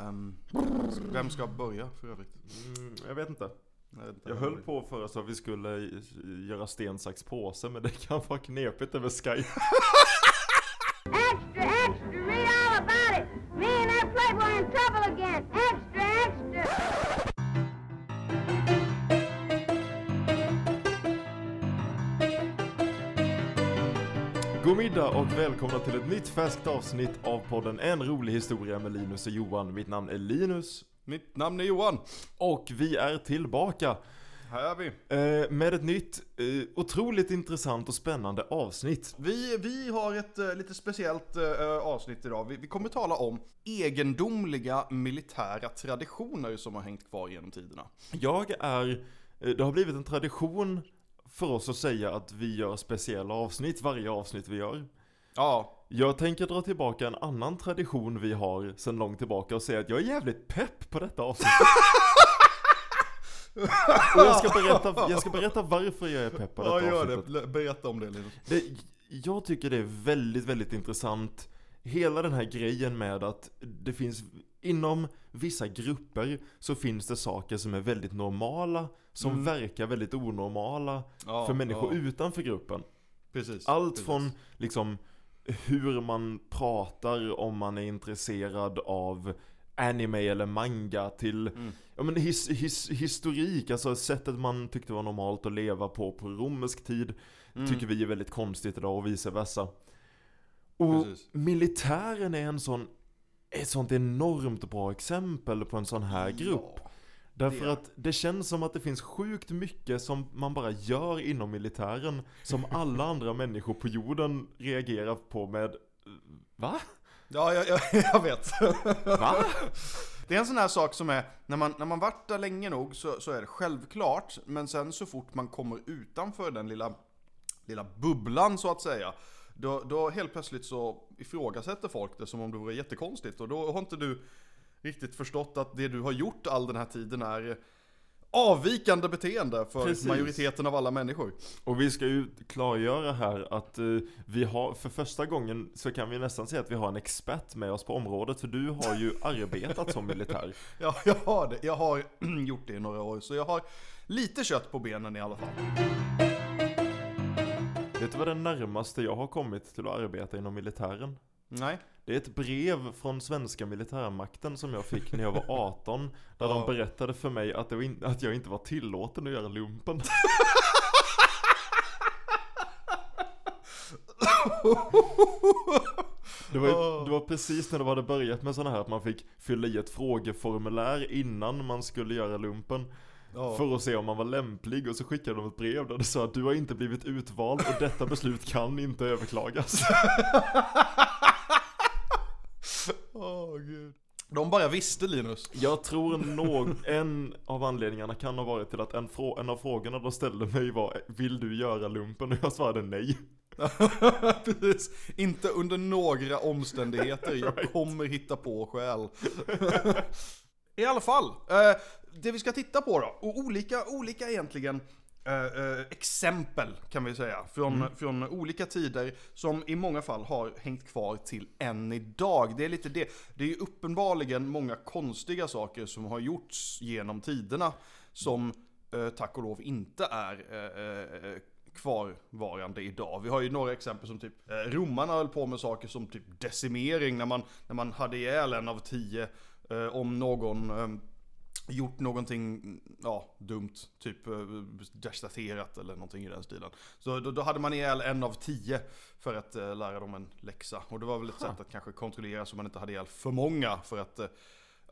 Ehm, vem ska börja för övrigt? Mm, jag vet inte. Jag, vet inte. Jag höll på för att vi skulle göra sten, sax, påse men det kan vara knepigt över Skype. God middag och välkomna till ett nytt färskt avsnitt av podden En rolig historia med Linus och Johan. Mitt namn är Linus Mitt namn är Johan. och vi är tillbaka Här är vi. eh, med ett nytt, eh, otroligt intressant och spännande avsnitt. Vi, vi har ett eh, lite speciellt avsnitt idag. Vi, vi kommer tala om egendomliga militära traditioner som har hängt kvar genom tiderna. Jag är, det har blivit en tradition för oss att säga att vi gör speciella avsnitt varje avsnitt vi gör. Ja, Jag tänker dra tillbaka en annan tradition vi har sedan långt tillbaka och säga att jag är jävligt pepp på detta avsnitt. och jag ska, berätta, jag ska berätta varför jag är pepp på detta ja gör avsnittet. det. Berätta om det. Det, jag tycker det är väldigt, väldigt intressant Hela den här grejen med att det finns Inom vissa grupper så finns det saker som är väldigt normala Som Mm. verkar väldigt onormala Ja, för människor ja, utanför gruppen Precis. Allt precis. från liksom hur man pratar om man är intresserad av anime eller manga till Mm. ja, men his, his, historik, alltså sättet man tyckte var normalt att leva på på romersk tid Mm. tycker vi är väldigt konstigt idag och vice versa. Och Precis. militären är en sån, ett sånt enormt bra exempel på en sån här grupp. Ja, Därför det att det känns som att det finns sjukt mycket som man bara gör inom militären som alla andra människor på jorden reagerar på med Va? Ja, jag, jag, jag vet. Va? Det är en sån här sak som är, när man, när man varit där länge nog så, så är det självklart, men sen så fort man kommer utanför den lilla, lilla bubblan så att säga, då, då helt plötsligt så ifrågasätter folk det som om det vore jättekonstigt och då har inte du riktigt förstått att det du har gjort all den här tiden är avvikande beteende för Precis. majoriteten av alla människor. Och vi ska ju klargöra här att eh, vi har, för första gången så kan vi nästan säga att vi har en expert med oss på området för du har ju arbetat som militär. Ja, jag har det. Jag har gjort det i några år, så jag har lite kött på benen i alla fall. Vet du vad det närmaste jag har kommit till att arbeta inom militären? Nej. Det är ett brev från svenska militärmakten som jag fick när jag var 18 Där Ja. de berättade för mig att, in, att jag inte var tillåten att göra lumpen Det var, det var precis när de hade börjat med sådana här att man fick fylla i ett frågeformulär innan man skulle göra lumpen Ja. För att se om man var lämplig och så skickade de ett brev där det sa att du har inte blivit utvald och detta beslut kan inte överklagas Åh gud. De bara visste Linus. Jag tror nog en av anledningarna kan ha varit till att en, en av frågorna de ställde mig var Vill du göra lumpen? Och jag svarade nej Precis. Inte under några omständigheter. Jag kommer hitta på själv. I alla fall. Eh, det vi ska titta på då. Och olika, olika egentligen eh, eh, exempel kan vi säga. Från, från olika tider som i många fall har hängt kvar till än idag. Det är lite det. Det är ju uppenbarligen många konstiga saker som har gjorts genom tiderna. Som eh, tack och lov inte är eh, eh, kvarvarande idag. Vi har ju några exempel som typ eh, romarna höll på med saker som typ decimering när man, när man hade ihjäl en av tio om någon gjort någonting ja, dumt, typ eh, deserterat eller någonting i den stilen. Så då, då hade man ihjäl en av tio för att eh, lära dem en läxa. Och det var väl ett sätt att kanske kontrollera så man inte hade ihjäl för många för att eh,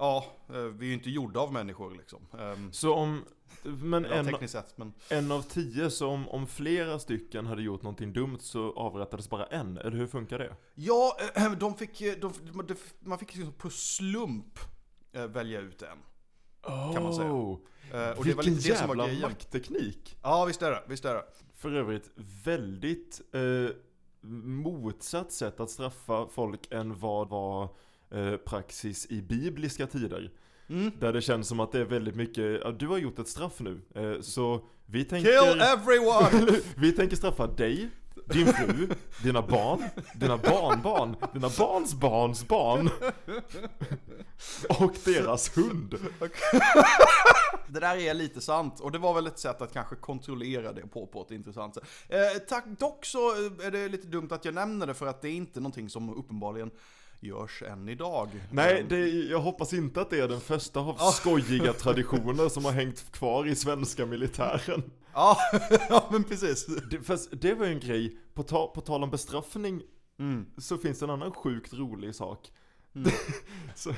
Ja, eh, vi är ju inte gjorda av människor liksom. Ehm, Så om, men ja, en, sett, men en av tio, så om, om flera stycken hade gjort någonting dumt så avrättades bara en, eller hur funkar det? Ja, eh, de fick, eh, de, de, man fick liksom på slump eh, välja ut en. Kan man säga. Oh, Eh, Och det var lite det som var grejen. maktteknik! Ja, visst är det, visst är det. För övrigt, väldigt eh, motsatt sätt att straffa folk än vad var eh, praxis i bibliska tider. Mm. Där det känns som att det är väldigt mycket, ja, du har gjort ett straff nu, så vi tänker... Kill everyone! vi tänker straffa dig, din fru, dina barn, dina barnbarn, dina barns barns barn och deras hund. Det där är lite sant, och det var väl ett sätt att kanske kontrollera det på, på ett intressant sätt. Eh, tack, dock så är det lite dumt att jag nämner det, för att det är inte någonting som uppenbarligen görs än idag. Nej, det, jag hoppas inte att det är den första av skojiga traditioner som har hängt kvar i svenska militären. Ja, ja men precis. Det, fast det var ju en grej, på, ta, på tal om bestraffning Mm. så finns det en annan sjukt rolig sak. så,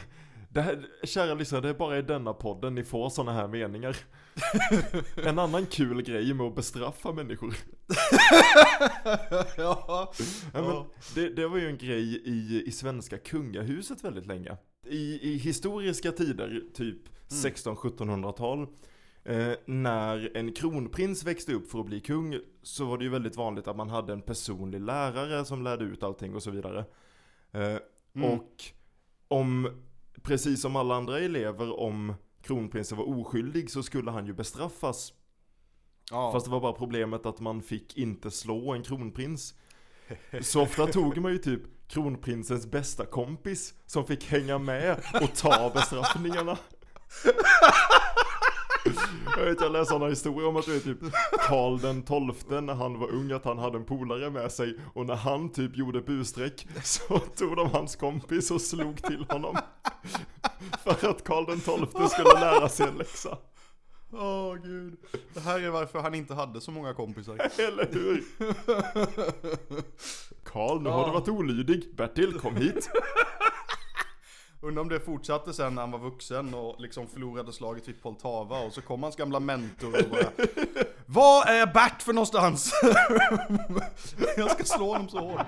det här, kära lyssnare, det är bara i denna podden ni får sådana här meningar. en annan kul grej med att bestraffa människor. ja. Ja, det, det var ju en grej i, i svenska kungahuset väldigt länge. I, i historiska tider, typ 16-1700-tal, eh, när en kronprins växte upp för att bli kung, så var det ju väldigt vanligt att man hade en personlig lärare som lärde ut allting och så vidare. Eh, Och om, precis som alla andra elever, om kronprinsen var oskyldig så skulle han ju bestraffas. Ja. Fast det var bara problemet att man fick inte slå en kronprins. Så ofta tog man ju typ kronprinsens bästa kompis som fick hänga med och ta bestraffningarna. Jag vet, jag läste sådana historier om att det är typ Karl den tolfte när han var ung att han hade en polare med sig och när han typ gjorde busträck så tog de hans kompis och slog till honom. För att Karl den tolfte skulle lära sig en läxa. Åh gud. Det här är varför han inte hade så många kompisar. Eller hur? Karl, nu har du varit olydig. Bertil, kom hit. Undrar om det fortsatte sen när han var vuxen och liksom förlorade slaget vid Poltava och så kom hans gamla mentor och bara Vad är Bert för någonstans? Jag ska slå honom så hårt.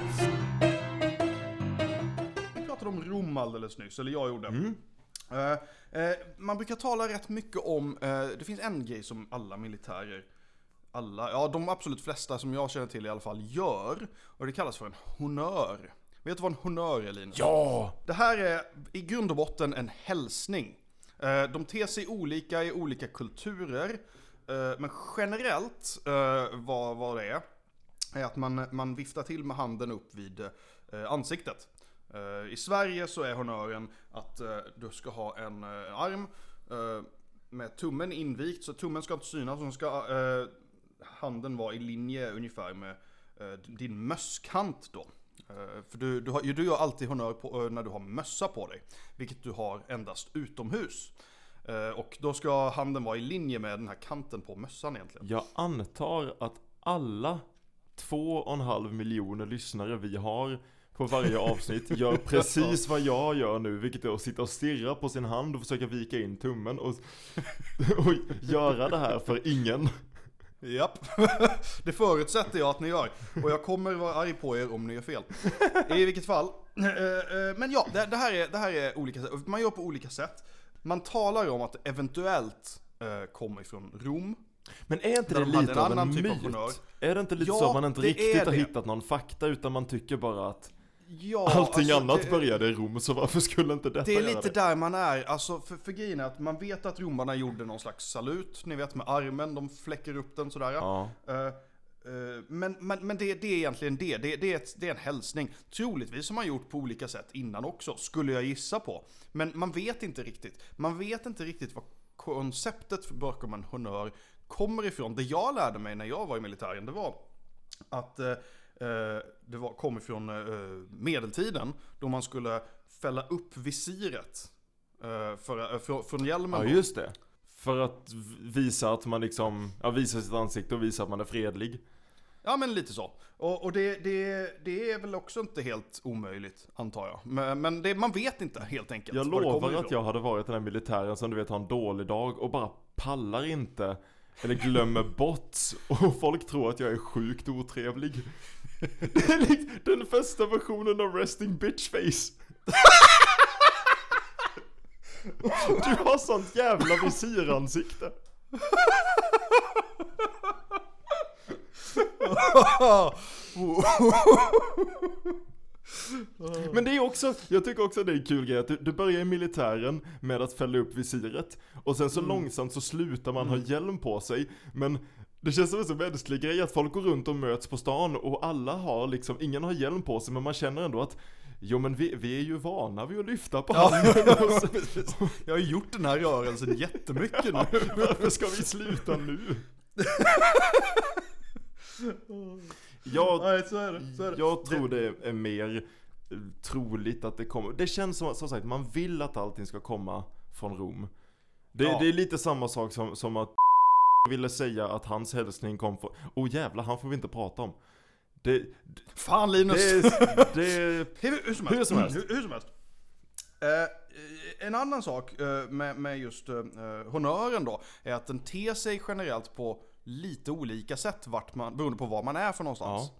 Vi pratade om Rom alldeles nyss, eller jag gjorde. Eh, eh, man brukar tala rätt mycket om, eh, det finns en grej som alla militärer alla, ja de absolut flesta som jag känner till i alla fall gör. Och det kallas för en honör. Vet du vad en honör är Linus? Ja! Det här är i grund och botten en hälsning. Eh, De ter sig olika i olika kulturer. eh, Men generellt eh, vad, vad det är, är att man, man viftar till med handen upp vid ansiktet. I Sverige så är honören att du ska ha en arm med tummen invikt, så tummen ska inte synas. Så ska handen vara i linje ungefär med din mösskant då. Eh, För du, du, har, du gör alltid honör på, eh, när du har mössa på dig, vilket du har endast utomhus. Eh, Och då ska handen vara i linje med den här kanten på mössan egentligen. Jag antar att alla två och en halv miljoner lyssnare vi har på varje avsnitt gör precis vad jag gör nu, vilket är att sitta och stirra på sin hand och försöka vika in tummen och, och göra det här för ingen. Japp, det förutsätter jag att ni gör. Och jag kommer vara arg på er om ni gör fel. I vilket fall. eh, eh, Men ja, det, här är, det här är olika sätt. Man gör på olika sätt. Man talar om att det eventuellt eh, kommer från Rom. Men är inte det lite en av en annan typ av myt? Är det inte lite Ja, så att man inte riktigt har det. hittat någon fakta utan man tycker bara att Ja, allting alltså, annat det- började i Rom så varför skulle inte detta Det är lite det? där man är, alltså för, för grejen är att man vet att romarna gjorde någon slags salut, ni vet med armen, de fläcker upp den sådär. Ja. Eh, eh, men men, men det, det är egentligen det, det, det, är ett, det är en hälsning. Troligtvis har man gjort på olika sätt innan också, skulle jag gissa på. Men man vet inte riktigt. Man vet inte riktigt vad konceptet bakom en honör kommer ifrån. Det jag lärde mig när jag var i militären, det var att eh, det var, kom ifrån eh, medeltiden då man skulle fälla upp visiret eh, för, eh, från, hjälmen. ja, just det. För att visa att man liksom, ja visa sitt ansikte och visa att man är fredlig. Ja men lite så. Och, och det, det, det är väl också inte helt omöjligt antar jag. Men, men det, man vet inte helt enkelt. Jag lovar att jag hade varit den här militären som du vet har en dålig dag och bara pallar inte eller glömmer bort och folk tror att jag är sjukt otrevlig. Det är likt den första versionen av resting bitch face. Du har sånt jävla visiransikte. Men det är också, jag tycker också det är en kul grej att du, du börjar i militären med att fälla upp visiret och sen så långsamt så slutar man ha hjälm på sig men Det känns som en så mänsklig grej att folk går runt och möts på stan och alla har liksom, ingen har hjälm på sig men man känner ändå att Jo men vi, vi är ju vana vid att lyfta på handen precis. Jag har gjort den här rörelsen jättemycket nu. Varför ska vi sluta nu? Jag, Nej, så är det. Så är det. jag tror det är mer eh, troligt att det kommer. Det känns som, som sagt, man vill att allting ska komma från Rom. Det, Ja. det är lite samma sak som, som att ville säga att hans hälsning kom från, oh jävlar, han får vi inte prata om. Det, Fan Linus! det, det, hur, hur som Hur helst. som helst. Hur, hur som helst. Eh, en annan sak eh, med, med just eh, honören då, är att den ter sig generellt på lite olika sätt vart man, beroende på var man är för någonstans.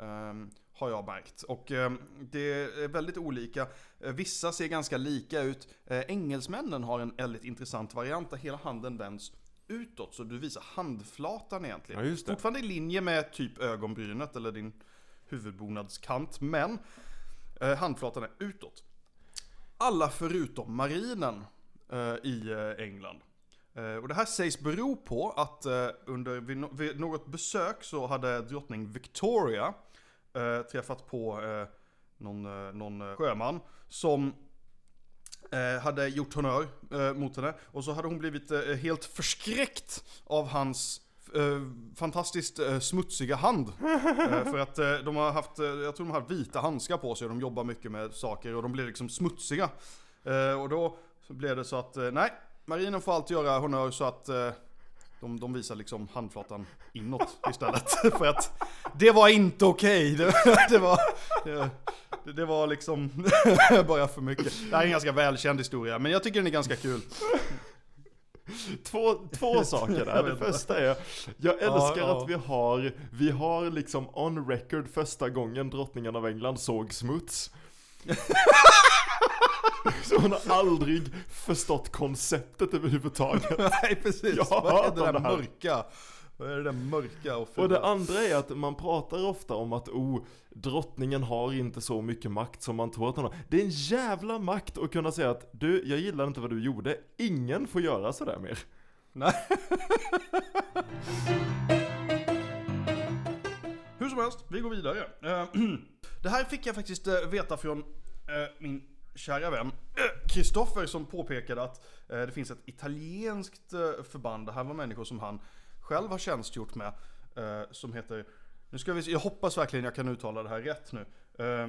Ehm, har jag märkt. Och ehm, det är väldigt olika. Eh, Vissa ser ganska lika ut. Eh, engelsmännen har en väldigt intressant variant där hela handen vänds utåt. Så du visar handflatan egentligen. Ja. Fortfarande i linje med typ ögonbrynet eller din huvudbonadskant. Men eh, handflatan är utåt. Alla förutom marinen eh, i eh, England. Eh, och det här sägs bero på att eh, under, vid, no- vid något besök så hade drottning Victoria eh, träffat på någon, någon sjöman som Eh, hade gjort honör eh, mot henne. Och så hade hon blivit eh, helt förskräckt av hans eh, fantastiskt eh, smutsiga hand. Eh, för att eh, de har haft, eh, jag tror de har haft vita handskar på sig och de jobbar mycket med saker och de blir liksom smutsiga. Eh, och då blev det så att, eh, nej, marinen får alltid göra honör så att eh, de, de visar liksom handflatan inåt istället. för att det var inte okej. Det, det var... Det, det var liksom bara för mycket. Det här är en ganska välkänd historia, men jag tycker den är ganska kul. Två, två saker där. Det första är, jag älskar ja. att vi har, vi har liksom on record första gången drottningen av England såg smuts. Så hon har aldrig förstått konceptet överhuvudtaget. Nej, precis. Jag Vad är det där det mörka? Vad är det där mörka och Och det fula? andra är att man pratar ofta om att oh, drottningen har inte så mycket makt som man tror att hon har. Det är en jävla makt att kunna säga att du, jag gillar inte vad du gjorde. Ingen får göra sådär mer. Nej. Hur som helst, vi går vidare. Eh, Det här fick jag faktiskt eh, veta från eh, min kära vän Kristoffer som påpekade att det finns ett italienskt förband, det här var människor som han själv har tjänstgjort med, eh, som heter, nu ska vi se, jag hoppas verkligen jag kan uttala det här rätt nu, eh,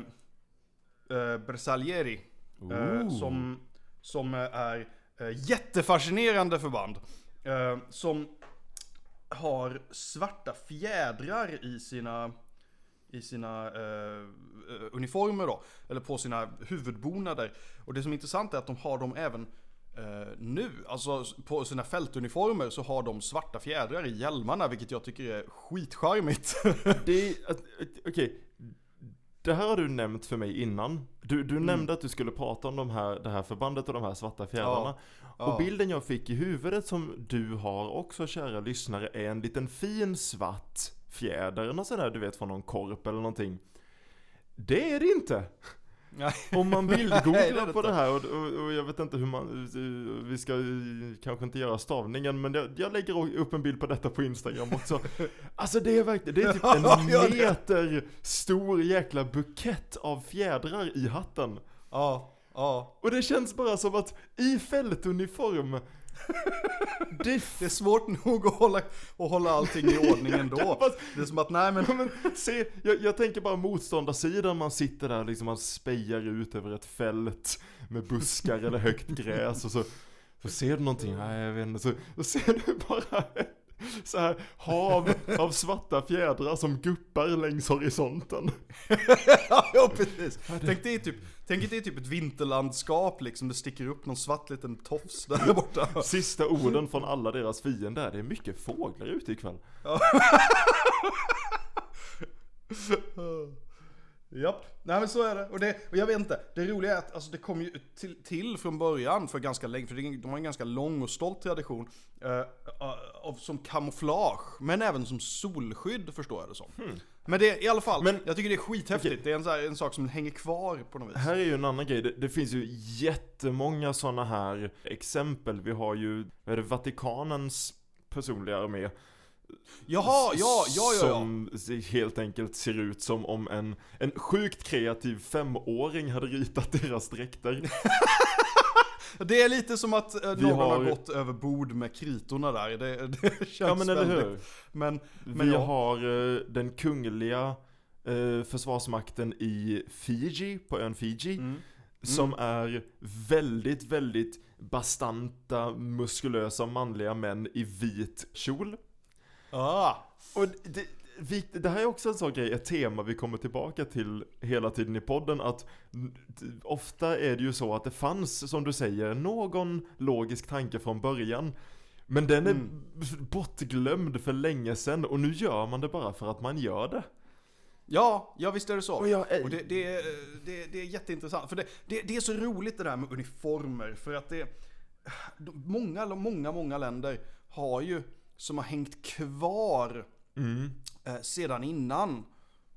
eh, Bersaglieri, Ooh. som, som är jättefascinerande förband. Som har svarta fjädrar i sina i sina eh, uniformer då, eller på sina huvudbonader. Och det som är intressant är att de har dem även eh, nu. Alltså på sina fältuniformer så har de svarta fjädrar i hjälmarna, vilket jag tycker är skitcharmigt. Okej. Det här har du nämnt för mig innan. Du, du nämnde att du skulle prata om de här, det här förbandet och de här svarta fjädrarna. Ja. Och bilden jag fick i huvudet som du har också kära lyssnare är en liten fin svart fjäder. Någon sån där du vet från någon korp eller någonting. Det är det inte! Om man bildgooglar på det här och, och, och jag vet inte hur man, vi ska kanske inte göra stavningen men jag, jag lägger upp en bild på detta på Instagram också. Alltså det är verkligen, det är typ en meter stor jäkla bukett av fjädrar i hatten. Ja, ja. Och det känns bara som att i fältuniform det är svårt nog att hålla, att hålla allting i ordning ändå. Det är som att, nej men... Men se, jag, jag tänker bara motståndarsidan, man sitter där liksom, man spejar ut över ett fält med buskar eller högt gräs och så, så ser du någonting, nej jag vet inte, så, så ser du bara ett så här hav av svarta fjädrar som guppar längs horisonten. ja, precis. Tänk dig typ, tänk dig typ ett vinterlandskap liksom, det sticker upp någon svart liten tofs där borta. Sista orden från alla deras fiender, det är mycket fåglar ute ikväll. Japp, nej men så är det. Och, det. och jag vet inte, det roliga är att alltså, det kom ju till, till från början för ganska länge, för det- de har en ganska lång och stolt tradition eh, av, som kamouflage, men även som solskydd förstår jag det som. Men det i alla fall, Men- jag tycker det är skithäftigt. Det är en, här, en sak som hänger kvar på något vis. Här är ju en annan grej, det, det finns ju jättemånga sådana här exempel. Vi har ju, vad är det, Vatikanens personliga armé. Jaha, ja, ja, ja, ja. Som helt enkelt ser ut som om en, en sjukt kreativ femåring hade ritat deras dräkter. Det är lite som att eh, någon har... har- gått över bord med kritorna där. Det, det känns Ja men eller hur? Men, men Vi ja. har eh, den kungliga eh, försvarsmakten i Fiji, på ön Fiji. Mm. Som är väldigt, väldigt bastanta, muskulösa manliga män i vit kjol. Ah, Och det, vi, det här är också en sån grej, ett tema vi kommer tillbaka till hela tiden i podden att ofta är det ju så att det fanns, som du säger, någon logisk tanke från början. Men den är Mm. bortglömd för länge sedan och nu gör man det bara för att man gör det. ja, ja visst är det så. Och jag är- Och det, det, är- det, det är jätteintressant. För det, det, det är så roligt det där med uniformer. För att det... Många, många, många länder har ju som har hängt kvar Mm. eh, sedan innan.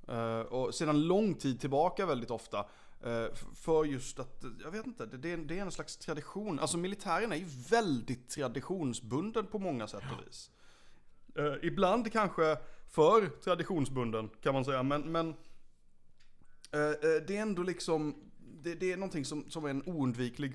Eh, och sedan lång tid tillbaka väldigt ofta. Eh, för just att, jag vet inte, det, det, är, det är en slags tradition. Alltså militären är ju väldigt traditionsbunden på många sätt och vis. Ibland kanske för traditionsbunden kan man säga, men, men det är ändå liksom, det, det är någonting som, som är en oundviklig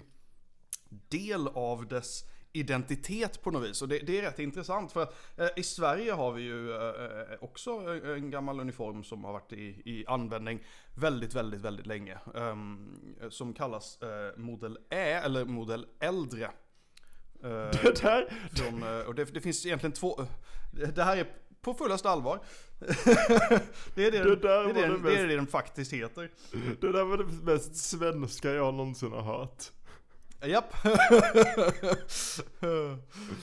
del av dess identitet på något vis. Och det, det är rätt intressant för att eh, i Sverige har vi ju eh, också en gammal uniform som har varit i, i användning väldigt, väldigt, väldigt länge. ehm, som kallas eh, modell Ä, eller modell äldre. Eh, Det där, från, eh, och det, det finns egentligen två, eh, det här är på fullaste allvar. det, är det, Det det, där är det, det den- det mest- är det den faktiskt heter. det där var det mest svenska jag någonsin har hört. Japp.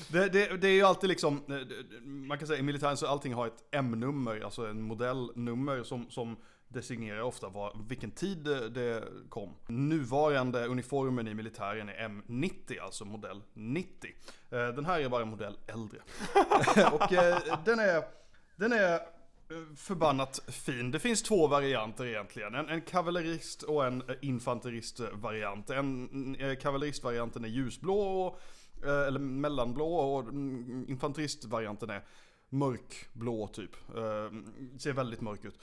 det, det, det är ju alltid liksom, man kan säga i militären så allting har ett M-nummer, alltså en modellnummer som, som designerar ofta var, vilken tid det, det kom. Nuvarande uniformen i militären är M90, alltså modell 90. Eh, den här är bara modell äldre. Och eh, den är, den är förbannat fin. Det finns två varianter egentligen. En, en kavallerist och en eh, infanteristvariant. En, eh, kavalleristvarianten är ljusblå, och, eh, eller mellanblå och mm, infanteristvarianten är mörkblå typ. Ser väldigt mörk ut.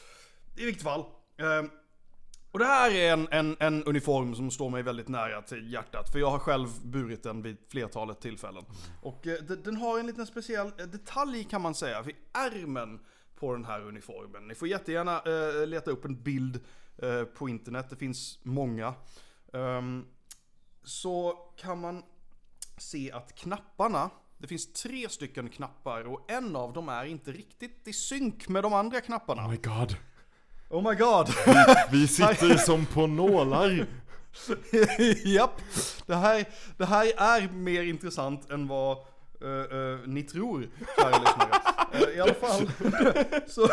I vilket fall. eh, och det här är en, en, en uniform som står mig väldigt nära till hjärtat. För jag har själv burit den vid flertalet tillfällen. Och eh, de- den har en liten speciell detalj kan man säga vid ärmen på den här uniformen. Ni får jättegärna eh, leta upp en bild eh, på internet, det finns många. Ehm, så kan man se att knapparna, det finns tre stycken knappar och en av dem är inte riktigt i synk med de andra knapparna. Oh my god. Oh my god! Vi sitter som på nålar. Japp, det här, det här är mer intressant än vad eh, ni tror, kära lyssnare. Eh, I alla fall, så,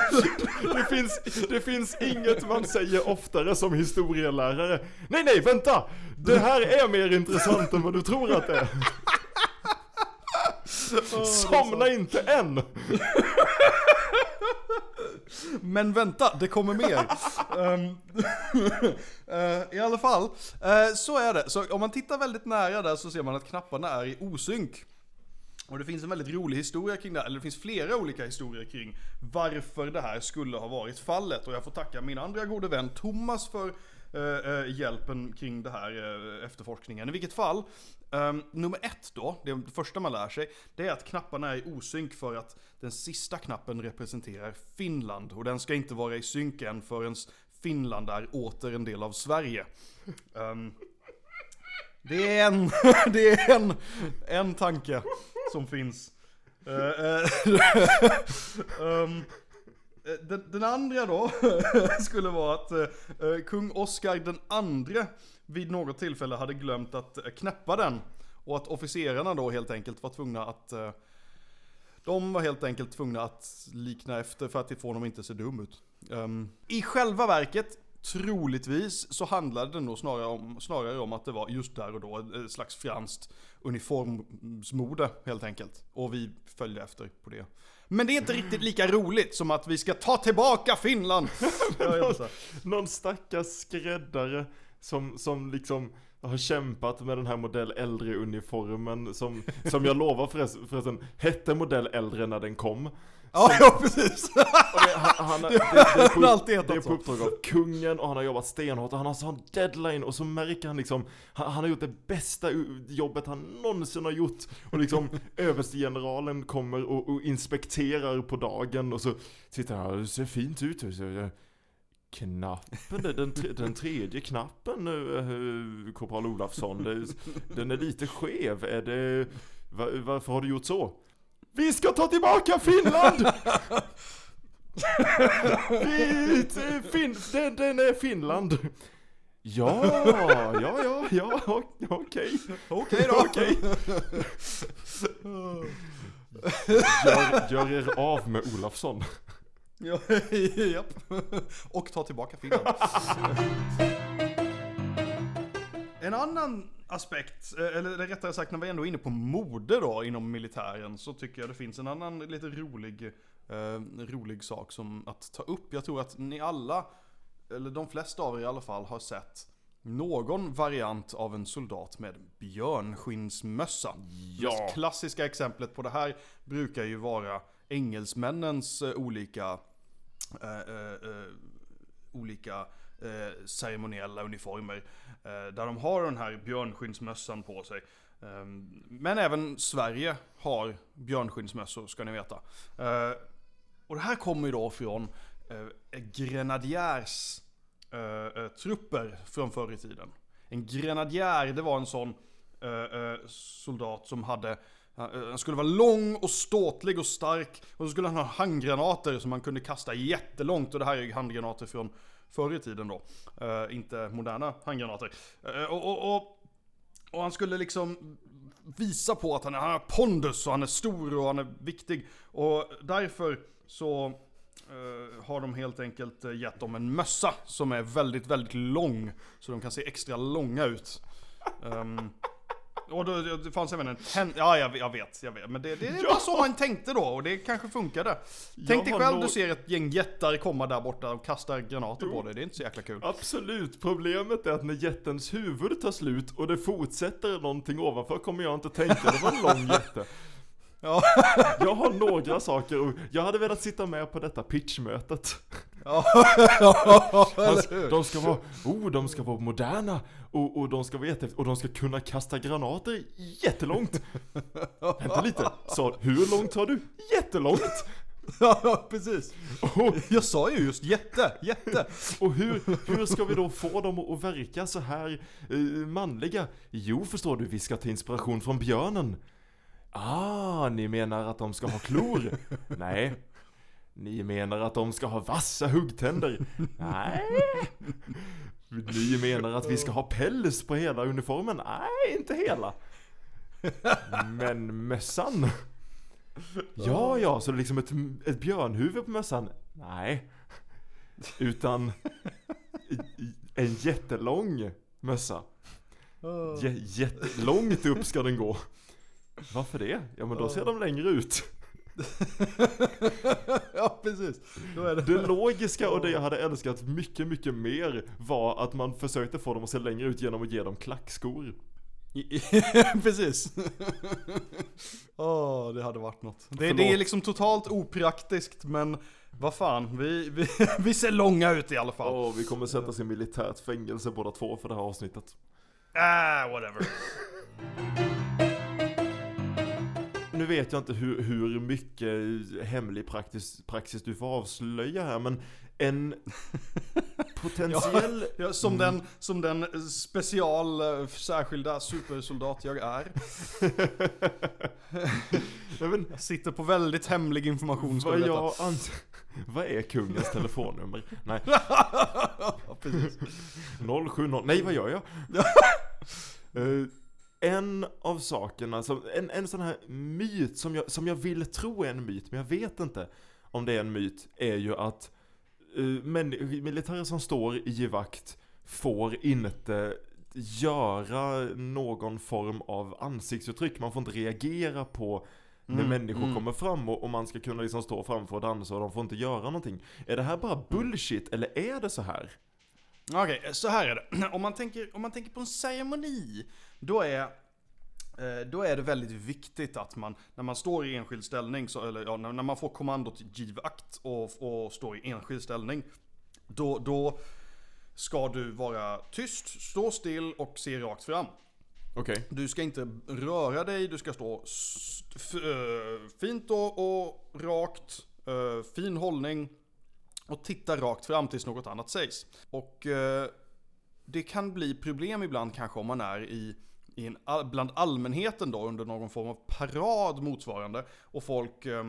Det finns, det finns inget man säger oftare som historielärare. Nej, nej, vänta! Det här är mer intressant än vad du tror att det är. Somna inte än! men vänta, det kommer mer. Ehm, eh, I alla fall, så är det. Så om man tittar väldigt nära där så ser man att knapparna är i osynk. Och det finns en väldigt rolig historia kring det här, eller det finns flera olika historier kring varför det här skulle ha varit fallet. Och jag får tacka min andra gode vän Thomas för eh, eh hjälpen kring det här eh, efterforskningen. I vilket fall, eh, nummer ett då, det första man lär sig, det är att knapparna är i osynk för att den sista knappen representerar Finland. Och den ska inte vara i synk än förrän Finland är åter en del av Sverige. Ehm, det är en, det är en, en tanke som finns. Eh, eh, um, eh, den, den andra då skulle vara att uh, kung Oscar den andre vid något tillfälle hade glömt att knäppa den. Och att officerarna då helt enkelt var tvungna att uh, de var helt enkelt tvungna att likna efter för att få honom inte se dum ut. Um, I själva verket, troligtvis, så handlade det nog snarare om, snarare om att det var just där och då ett slags franskt uniformsmode helt enkelt. Och vi följde efter på det. Men det är inte riktigt lika roligt som att vi ska ta tillbaka Finland! Inte. Någon stackars skräddare som, som liksom har kämpat med den här modell äldre uniformen som, som jag lovar förresten, förresten hette modell äldre när den kom. Ja, ja precis. Och det, han, han, det, det, det, är på, alltid det är på uppdrag av kungen och han har jobbat stenhårt och han har sån deadline och så märker han liksom Han, han har gjort det bästa jobbet han någonsin har gjort. Och liksom överstegeneralen kommer och, och inspekterar på dagen och så Tittar han, det ser fint ut. Eh, Knappen, den, den tredje knappen uh, Korpral Olafsson. Den är lite skev, är det va, Varför har du gjort så? Vi ska ta tillbaka Finland! Vi, fin, den, den är Finland. Ja, ja, ja, ja, okej. Okej då. Okej. Gör, gör er av med Olafsson. Ja, japp. Och ta tillbaka Finland. En annan aspekt, eh, eller rättare sagt när vi ändå är inne på mode då inom militären så tycker jag det finns en annan lite rolig, eh, rolig sak som att ta upp. Jag tror att ni alla, eller de flesta av er i alla fall, har sett någon variant av en soldat med björnskinnsmössa. Ja. Det klassiska exemplet på det här brukar ju vara engelsmännens eh, olika eh, eh, eh, olika eh, ceremoniella uniformer. Eh, där de har den här björnskinnsmössan på sig. Eh, men även Sverige har björnskinnsmössor ska ni veta. Eh, och det här kommer ju då från eh, grenadjärs eh, eh, trupper från förr i tiden. En grenadjär, det var en sån eh, soldat som hade han skulle vara lång och ståtlig och stark och så skulle han ha handgranater som han kunde kasta jättelångt och det här är ju handgranater från förr i tiden då. Eh, inte moderna handgranater. Eh, och, och, och, och han skulle liksom visa på att han, är- han har pondus och han är stor och han är viktig. Och därför så eh, har de helt enkelt eh, gett dem en mössa som är väldigt, väldigt lång. Så de kan se extra långa ut. Um, och då, det fanns även en ten- Ja, jag, jag vet, jag vet. Men det, det var Ja. så man tänkte då och det kanske funkade. Tänk dig själv, nog- du ser ett gäng jättar komma där borta och kastar granater på dig. Det är inte så jäkla kul. Absolut, problemet är att när jättens huvud tar slut och det fortsätter någonting ovanför kommer jag inte tänka, det var en lång jätte. Ja. Jag har några saker och jag hade velat sitta med på detta pitchmötet. Alltså, de ska vara, oh, de ska vara moderna och, och de ska vara jätte, och de ska kunna kasta granater jättelångt. Vänta lite, så hur långt har du? Jättelångt! Ja, precis. Och, Jag sa ju just jätte, jätte. och hur, hur ska vi då få dem att verka så här eh, manliga? Jo, förstår du, vi ska ta inspiration från björnen. Ah, ni menar att de ska ha klor? Nej. Ni menar att de ska ha vassa huggtänder? Nej. Ni menar att vi ska ha päls på hela uniformen? Nej, inte hela. Men mössan? Ja, ja, så det är liksom ett, ett björnhuvud på mössan? Nej. Utan en jättelång mössa. J- jättelångt upp ska den gå. Varför det? Ja men då ser de längre ut. Ja, precis. Det. Det logiska och det jag hade älskat mycket, mycket mer var att man försökte få dem att se längre ut genom att ge dem klackskor. Precis. Åh, det hade varit något. Det, det är liksom totalt opraktiskt men vad fan, vi, vi, vi ser långa ut i alla fall. Åh, vi kommer sättas i militärt fängelse båda två för det här avsnittet. Ah, whatever. Nu vet jag inte hur, hur mycket hemlig praxis, praxis du får avslöja här men en potentiell... Ja, som, den, som den special, eh, särskilda supersoldat jag är. Jag sitter på väldigt hemlig information vad, jag ans- vad är kungens telefonnummer? Nej, Ja, precis. 070, nej vad gör jag? Eh, en av sakerna, som, en, en sån här myt som jag, som jag vill tro är en myt, men jag vet inte om det är en myt, är ju att uh, män, militärer som står i vakt får inte göra någon form av ansiktsuttryck, man får inte reagera på när Mm, människor mm. kommer fram och, och man ska kunna liksom stå framför och dansa och de får inte göra någonting. Är det här bara bullshit eller är det så här? Okej, så här är det. Om man, tänker, om man tänker på en ceremoni, då är Eh, Då är det väldigt viktigt att man, när man står i enskild ställning, så, eller ja, när man får kommandot givakt och, och står i enskild ställning, då, då ska du vara tyst, stå still och se rakt fram. Okej. Du ska inte röra dig, du ska stå eh, fint och, och rakt, eh, fin hållning och titta rakt fram tills något annat sägs. Och eh, det kan bli problem ibland kanske om man är i, i en, bland allmänheten då under någon form av parad motsvarande och folk eh,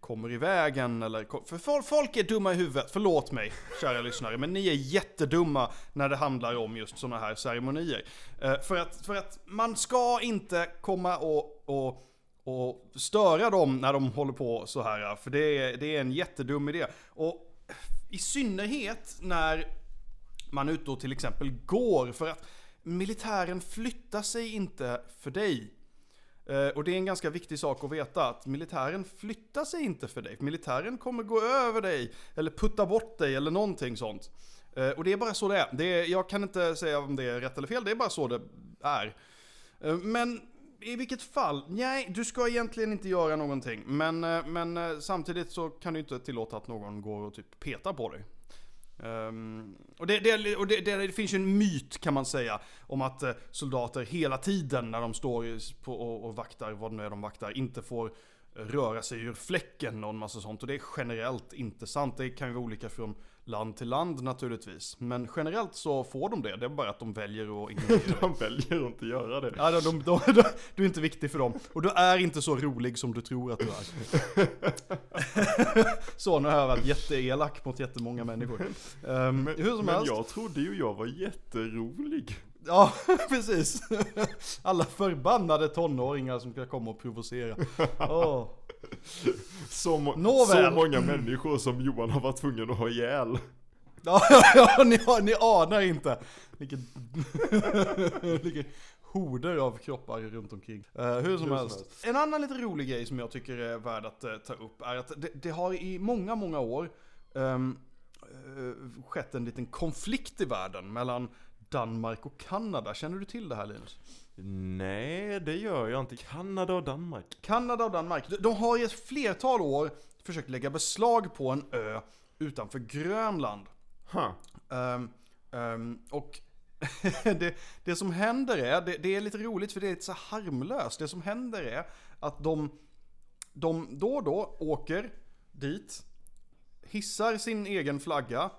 kommer i vägen eller... För folk är dumma i huvudet, förlåt mig kära lyssnare, men ni är jättedumma när det handlar om just sådana här ceremonier. Eh, för, att, för att man ska inte komma och, och, och störa dem när de håller på så här, för det är, det är en jättedum idé. Och i synnerhet när man är ute och till exempel går, för att militären flyttar sig inte för dig. Eh, och det är en ganska viktig sak att veta, att militären flyttar sig inte för dig. Militären kommer gå över dig, eller putta bort dig, eller någonting sånt. Eh, och det är bara så det är. det är. Jag kan inte säga om det är rätt eller fel, det är bara så det är. Eh, men i vilket fall, nej, du ska egentligen inte göra någonting. Men, eh, men eh, samtidigt så kan du inte tillåta att någon går och typ petar på dig. Um, och det, det, och det, det, det finns ju en myt kan man säga om att eh, soldater hela tiden när de står på, och, och vaktar, vad det nu är de vaktar, inte får röra sig ur fläcken och en massa sånt. Och det är generellt inte sant. Det kan ju vara olika från land till land naturligtvis. Men generellt så får de det. Det är bara att de väljer att ignorera. De väljer att inte göra det. Ja, de, de, de, de, du är inte viktig för dem. Och du är inte så rolig som du tror att du är. så, nu har jag varit jätteelak mot jättemånga människor. Ehm, hur som Men helst. jag trodde ju jag var jätterolig. Ja, precis. Alla förbannade tonåringar som ska komma och provocera. Åh. Så, må- så många människor som Johan har varit tvungen att ha ihjäl. Ja, ja ni, har- ni anar inte vilket, vilket horder av kroppar runt omkring. Eh, hur som som helst. En annan lite rolig grej som jag tycker är värd att eh, ta upp är att det, det har i många, många år ehm, eh, skett en liten konflikt i världen mellan Danmark och Kanada. Känner du till det här Linus? Nej, det gör jag inte. Kanada och Danmark. Kanada och Danmark, de- de har i ett flertal år försökt lägga beslag på en ö utanför Grönland. Huh. Ehm, ehm, och det, det som händer är, det, det är lite roligt för det är lite så harmlöst. Det som händer är att de, de då och då åker dit, hissar sin egen flagga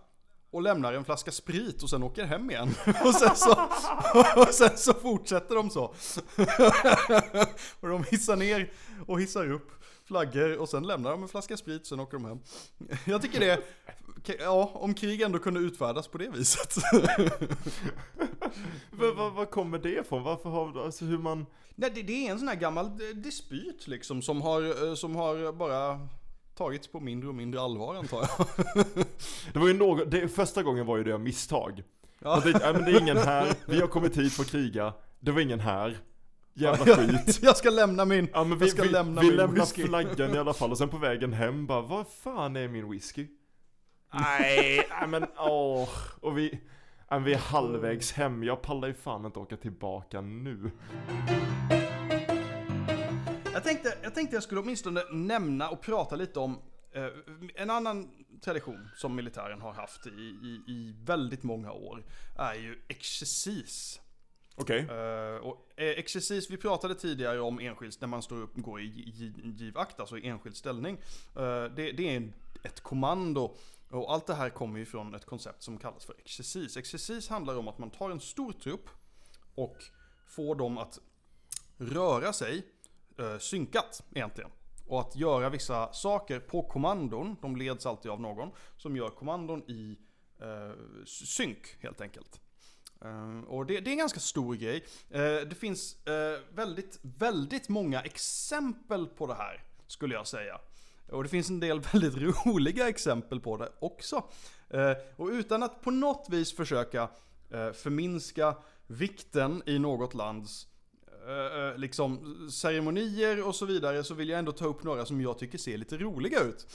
och lämnar en flaska sprit och sen åker hem igen. Och sen så, och sen så fortsätter de så. Och de hissar ner och hissar upp flaggor och sen lämnar de en flaska sprit, sen åker de hem. Jag tycker det, ja, om krig ändå kunde utfärdas på det viset. Vad vad- vad kommer det ifrån? Varför har, alltså hur man... Nej, det, det är en sån här gammal eh, dispyt liksom som har, eh, som har bara tagits på mindre och mindre allvar antar jag. Det var ju något, det, första gången var ju det av misstag. Ja. Och det, ja, men det är ingen här, vi har kommit hit för att kriga. Det var ingen här. Jävla skit. Jag ska lämna min, Ja men vi, jag ska vi, lämna vi min lämnar whisky. flaggan i alla fall och sen på vägen hem bara, vad fan är min whisky? Nej, nej, men åh. Och vi, ja, vi är halvvägs hem, jag pallar ju fan inte åka tillbaka nu. Jag tänkte, jag tänkte jag skulle åtminstone nämna och prata lite om eh, en annan tradition som militären har haft i, i, i väldigt många år. Är ju exercis. Okej. Eh, och eh, exercis, vi pratade tidigare om enskild, när man står upp och går i gi- givakt, alltså i enskild ställning. Eh, det, det är en, ett kommando. Och allt det här kommer ju från ett koncept som kallas för exercis. Exercis handlar om att man tar en stor trupp och får dem att röra sig eh, synkat egentligen. Och att göra vissa saker på kommandon, de leds alltid av någon, som gör kommandon i eh, synk helt enkelt. Eh, och det, det är en ganska stor grej. Eh, det finns eh, väldigt, väldigt många exempel på det här, skulle jag säga. Och det finns en del väldigt roliga exempel på det också. Eh, och utan att på något vis försöka eh, förminska vikten i något lands Eh, eh, liksom ceremonier och så vidare så vill jag ändå ta upp några som jag tycker ser lite roliga ut.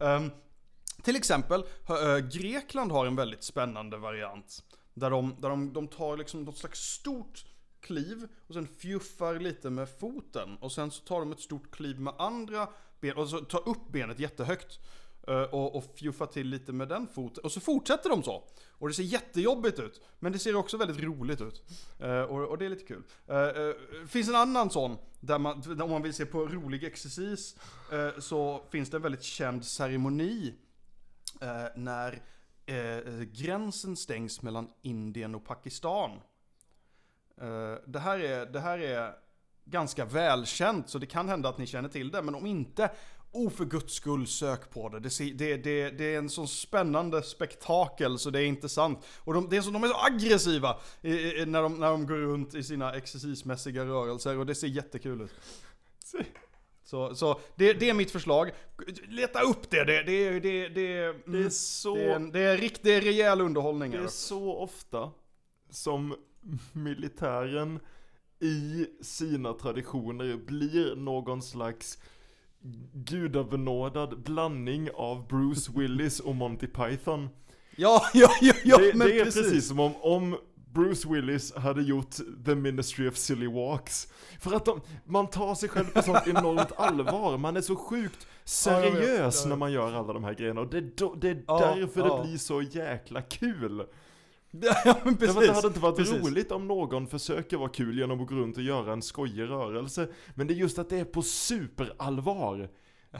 um, till exempel, eh, Grekland har en väldigt spännande variant. Där de, där de, de tar liksom något slags stort kliv och sen fjuffar lite med foten. Och sen så tar de ett stort kliv med andra ben och så tar upp benet jättehögt. Eh, och, och fjuffa till lite med den foten. Och så fortsätter de så. Och det ser jättejobbigt ut. Men det ser också väldigt roligt ut. Eh, och, och det är lite kul. Uh, uh, finns en annan sån, där man, om man vill se på rolig exercis, så finns det en väldigt känd ceremoni när gränsen stängs mellan Indien och Pakistan. Det, här är, det här är ganska välkänt, så det kan hända att ni känner till det, men om inte, oh för guds skull sök på det. Det, det, det, det är en sån spännande spektakel så det är intressant. Och de, det är så, de är så aggressiva när, de, när de går runt i sina exercismässiga rörelser och det ser jättekul ut. Så, så det, det är mitt förslag. Leta upp det, det, det, det, det, mm, Det är så, det är, en, det är riktigt rejäl underhållning. det är så ofta som militären i sina traditioner blir någon slags gudabenådad blandning av Bruce Willis och Monty Python. Ja, ja, ja, ja det, men det är precis. precis. som om, om Bruce Willis hade gjort The Ministry of Silly Walks. För att de, man tar sig själv på sånt enormt allvar, man är så sjukt Ja, jag vet. seriös Ja. när man gör alla de här grejerna och det, är då- det är Ja, därför ja. det blir så jäkla kul. Ja, men precis. det hade inte varit Precis. roligt om någon försöker vara kul genom att gå runt och göra en skojig rörelse. Men det är just att det är på superallvar.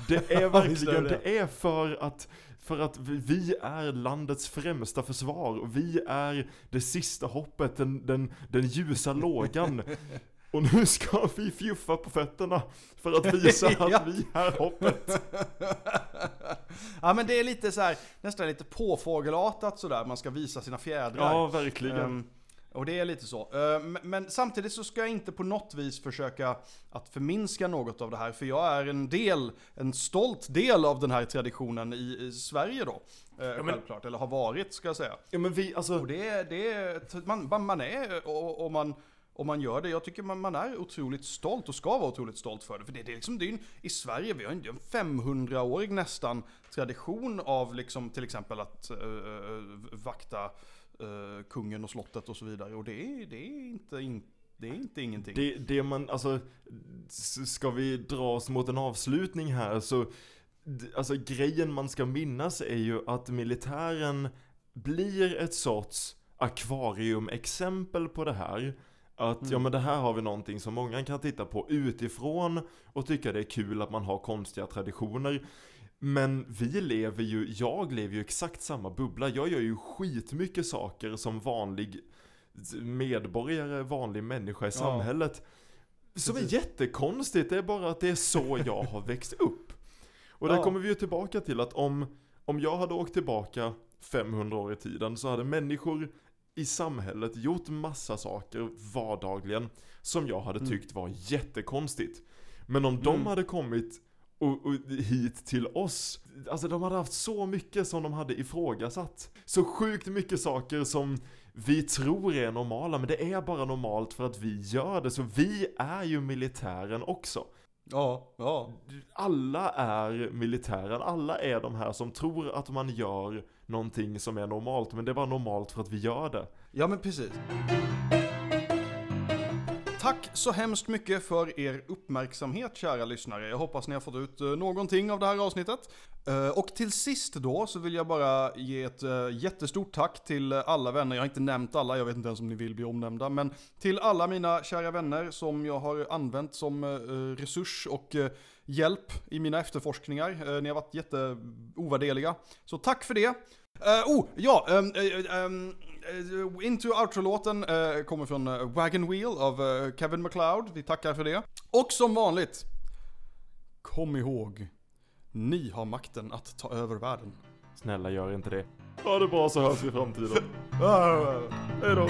Det är verkligen, det. är för att, för att vi- vi är landets främsta försvar och vi är det sista hoppet, den, den, den ljusa lågan. Och nu ska vi fjuffa på fötterna för att visa Ja. att vi är hoppet. ja men det är lite så här, nästan lite påfågelartat sådär, man ska visa sina fjädrar. Ja, verkligen. Ehm, och det är lite så. Ehm, men- samtidigt så ska jag inte på något vis försöka att förminska något av det här, för jag är en del, en stolt del av den här traditionen i, i Sverige då. Uh, men- Självklart, eller har varit ska jag säga. Ja men vi, alltså. Och det det man- man är, och, och man, och man gör det, jag tycker man, man är otroligt stolt och ska vara otroligt stolt för det. För det, det är liksom, det är ju, en- i Sverige, vi har ju en 500-årig nästan tradition av liksom till exempel att eh, eh, vakta eh, kungen och slottet och så vidare. Och det är, det är inte, in, det är inte ingenting. Det, det man, alltså, ska vi dra oss mot en avslutning här så, alltså grejen man ska minnas är ju att militären blir ett sorts akvariumexempel på det här. Att ja men det här har vi någonting som många kan titta på utifrån och tycka det är kul att man har konstiga traditioner. Men vi lever ju, jag lever ju exakt samma bubbla. Jag gör ju skitmycket saker som vanlig medborgare, vanlig människa i samhället. Som är jättekonstigt, det är bara att det är så jag har växt upp. Och där Ja. kommer vi ju tillbaka till att om, om jag hade åkt tillbaka 500 år i tiden så hade människor i samhället gjort massa saker vardagligen som jag hade Mm. tyckt var jättekonstigt. Men om de Mm. hade kommit och, och hit till oss, alltså de hade haft så mycket som de hade ifrågasatt. Så sjukt mycket saker som vi tror är normala, men det är bara normalt för att vi gör det. Så vi är ju militären också. Ja, ja. Alla är militären, alla är de här som tror att man gör någonting som är normalt, men det är bara normalt för att vi gör det. Ja men precis. Tack så hemskt mycket för er uppmärksamhet kära lyssnare. Jag hoppas ni har fått ut eh, någonting av det här avsnittet. Eh, och till sist då så vill jag bara ge ett eh, jättestort tack till alla vänner. Jag har inte nämnt alla, jag vet inte ens om ni vill bli omnämnda. Men till alla mina kära vänner som jag har använt som resurs och hjälp i mina efterforskningar. Eh, Ni har varit jätteovärderliga. Så tack för det. Uh, oh, ja, um, um, Into Outro-låten kommer från Wagon Wheel av Kevin MacLeod. Vi tackar för det. Och som vanligt, kom ihåg, ni har makten att ta över världen. Snälla gör inte det. Ha det bra så hörs vi i framtiden. Hej då.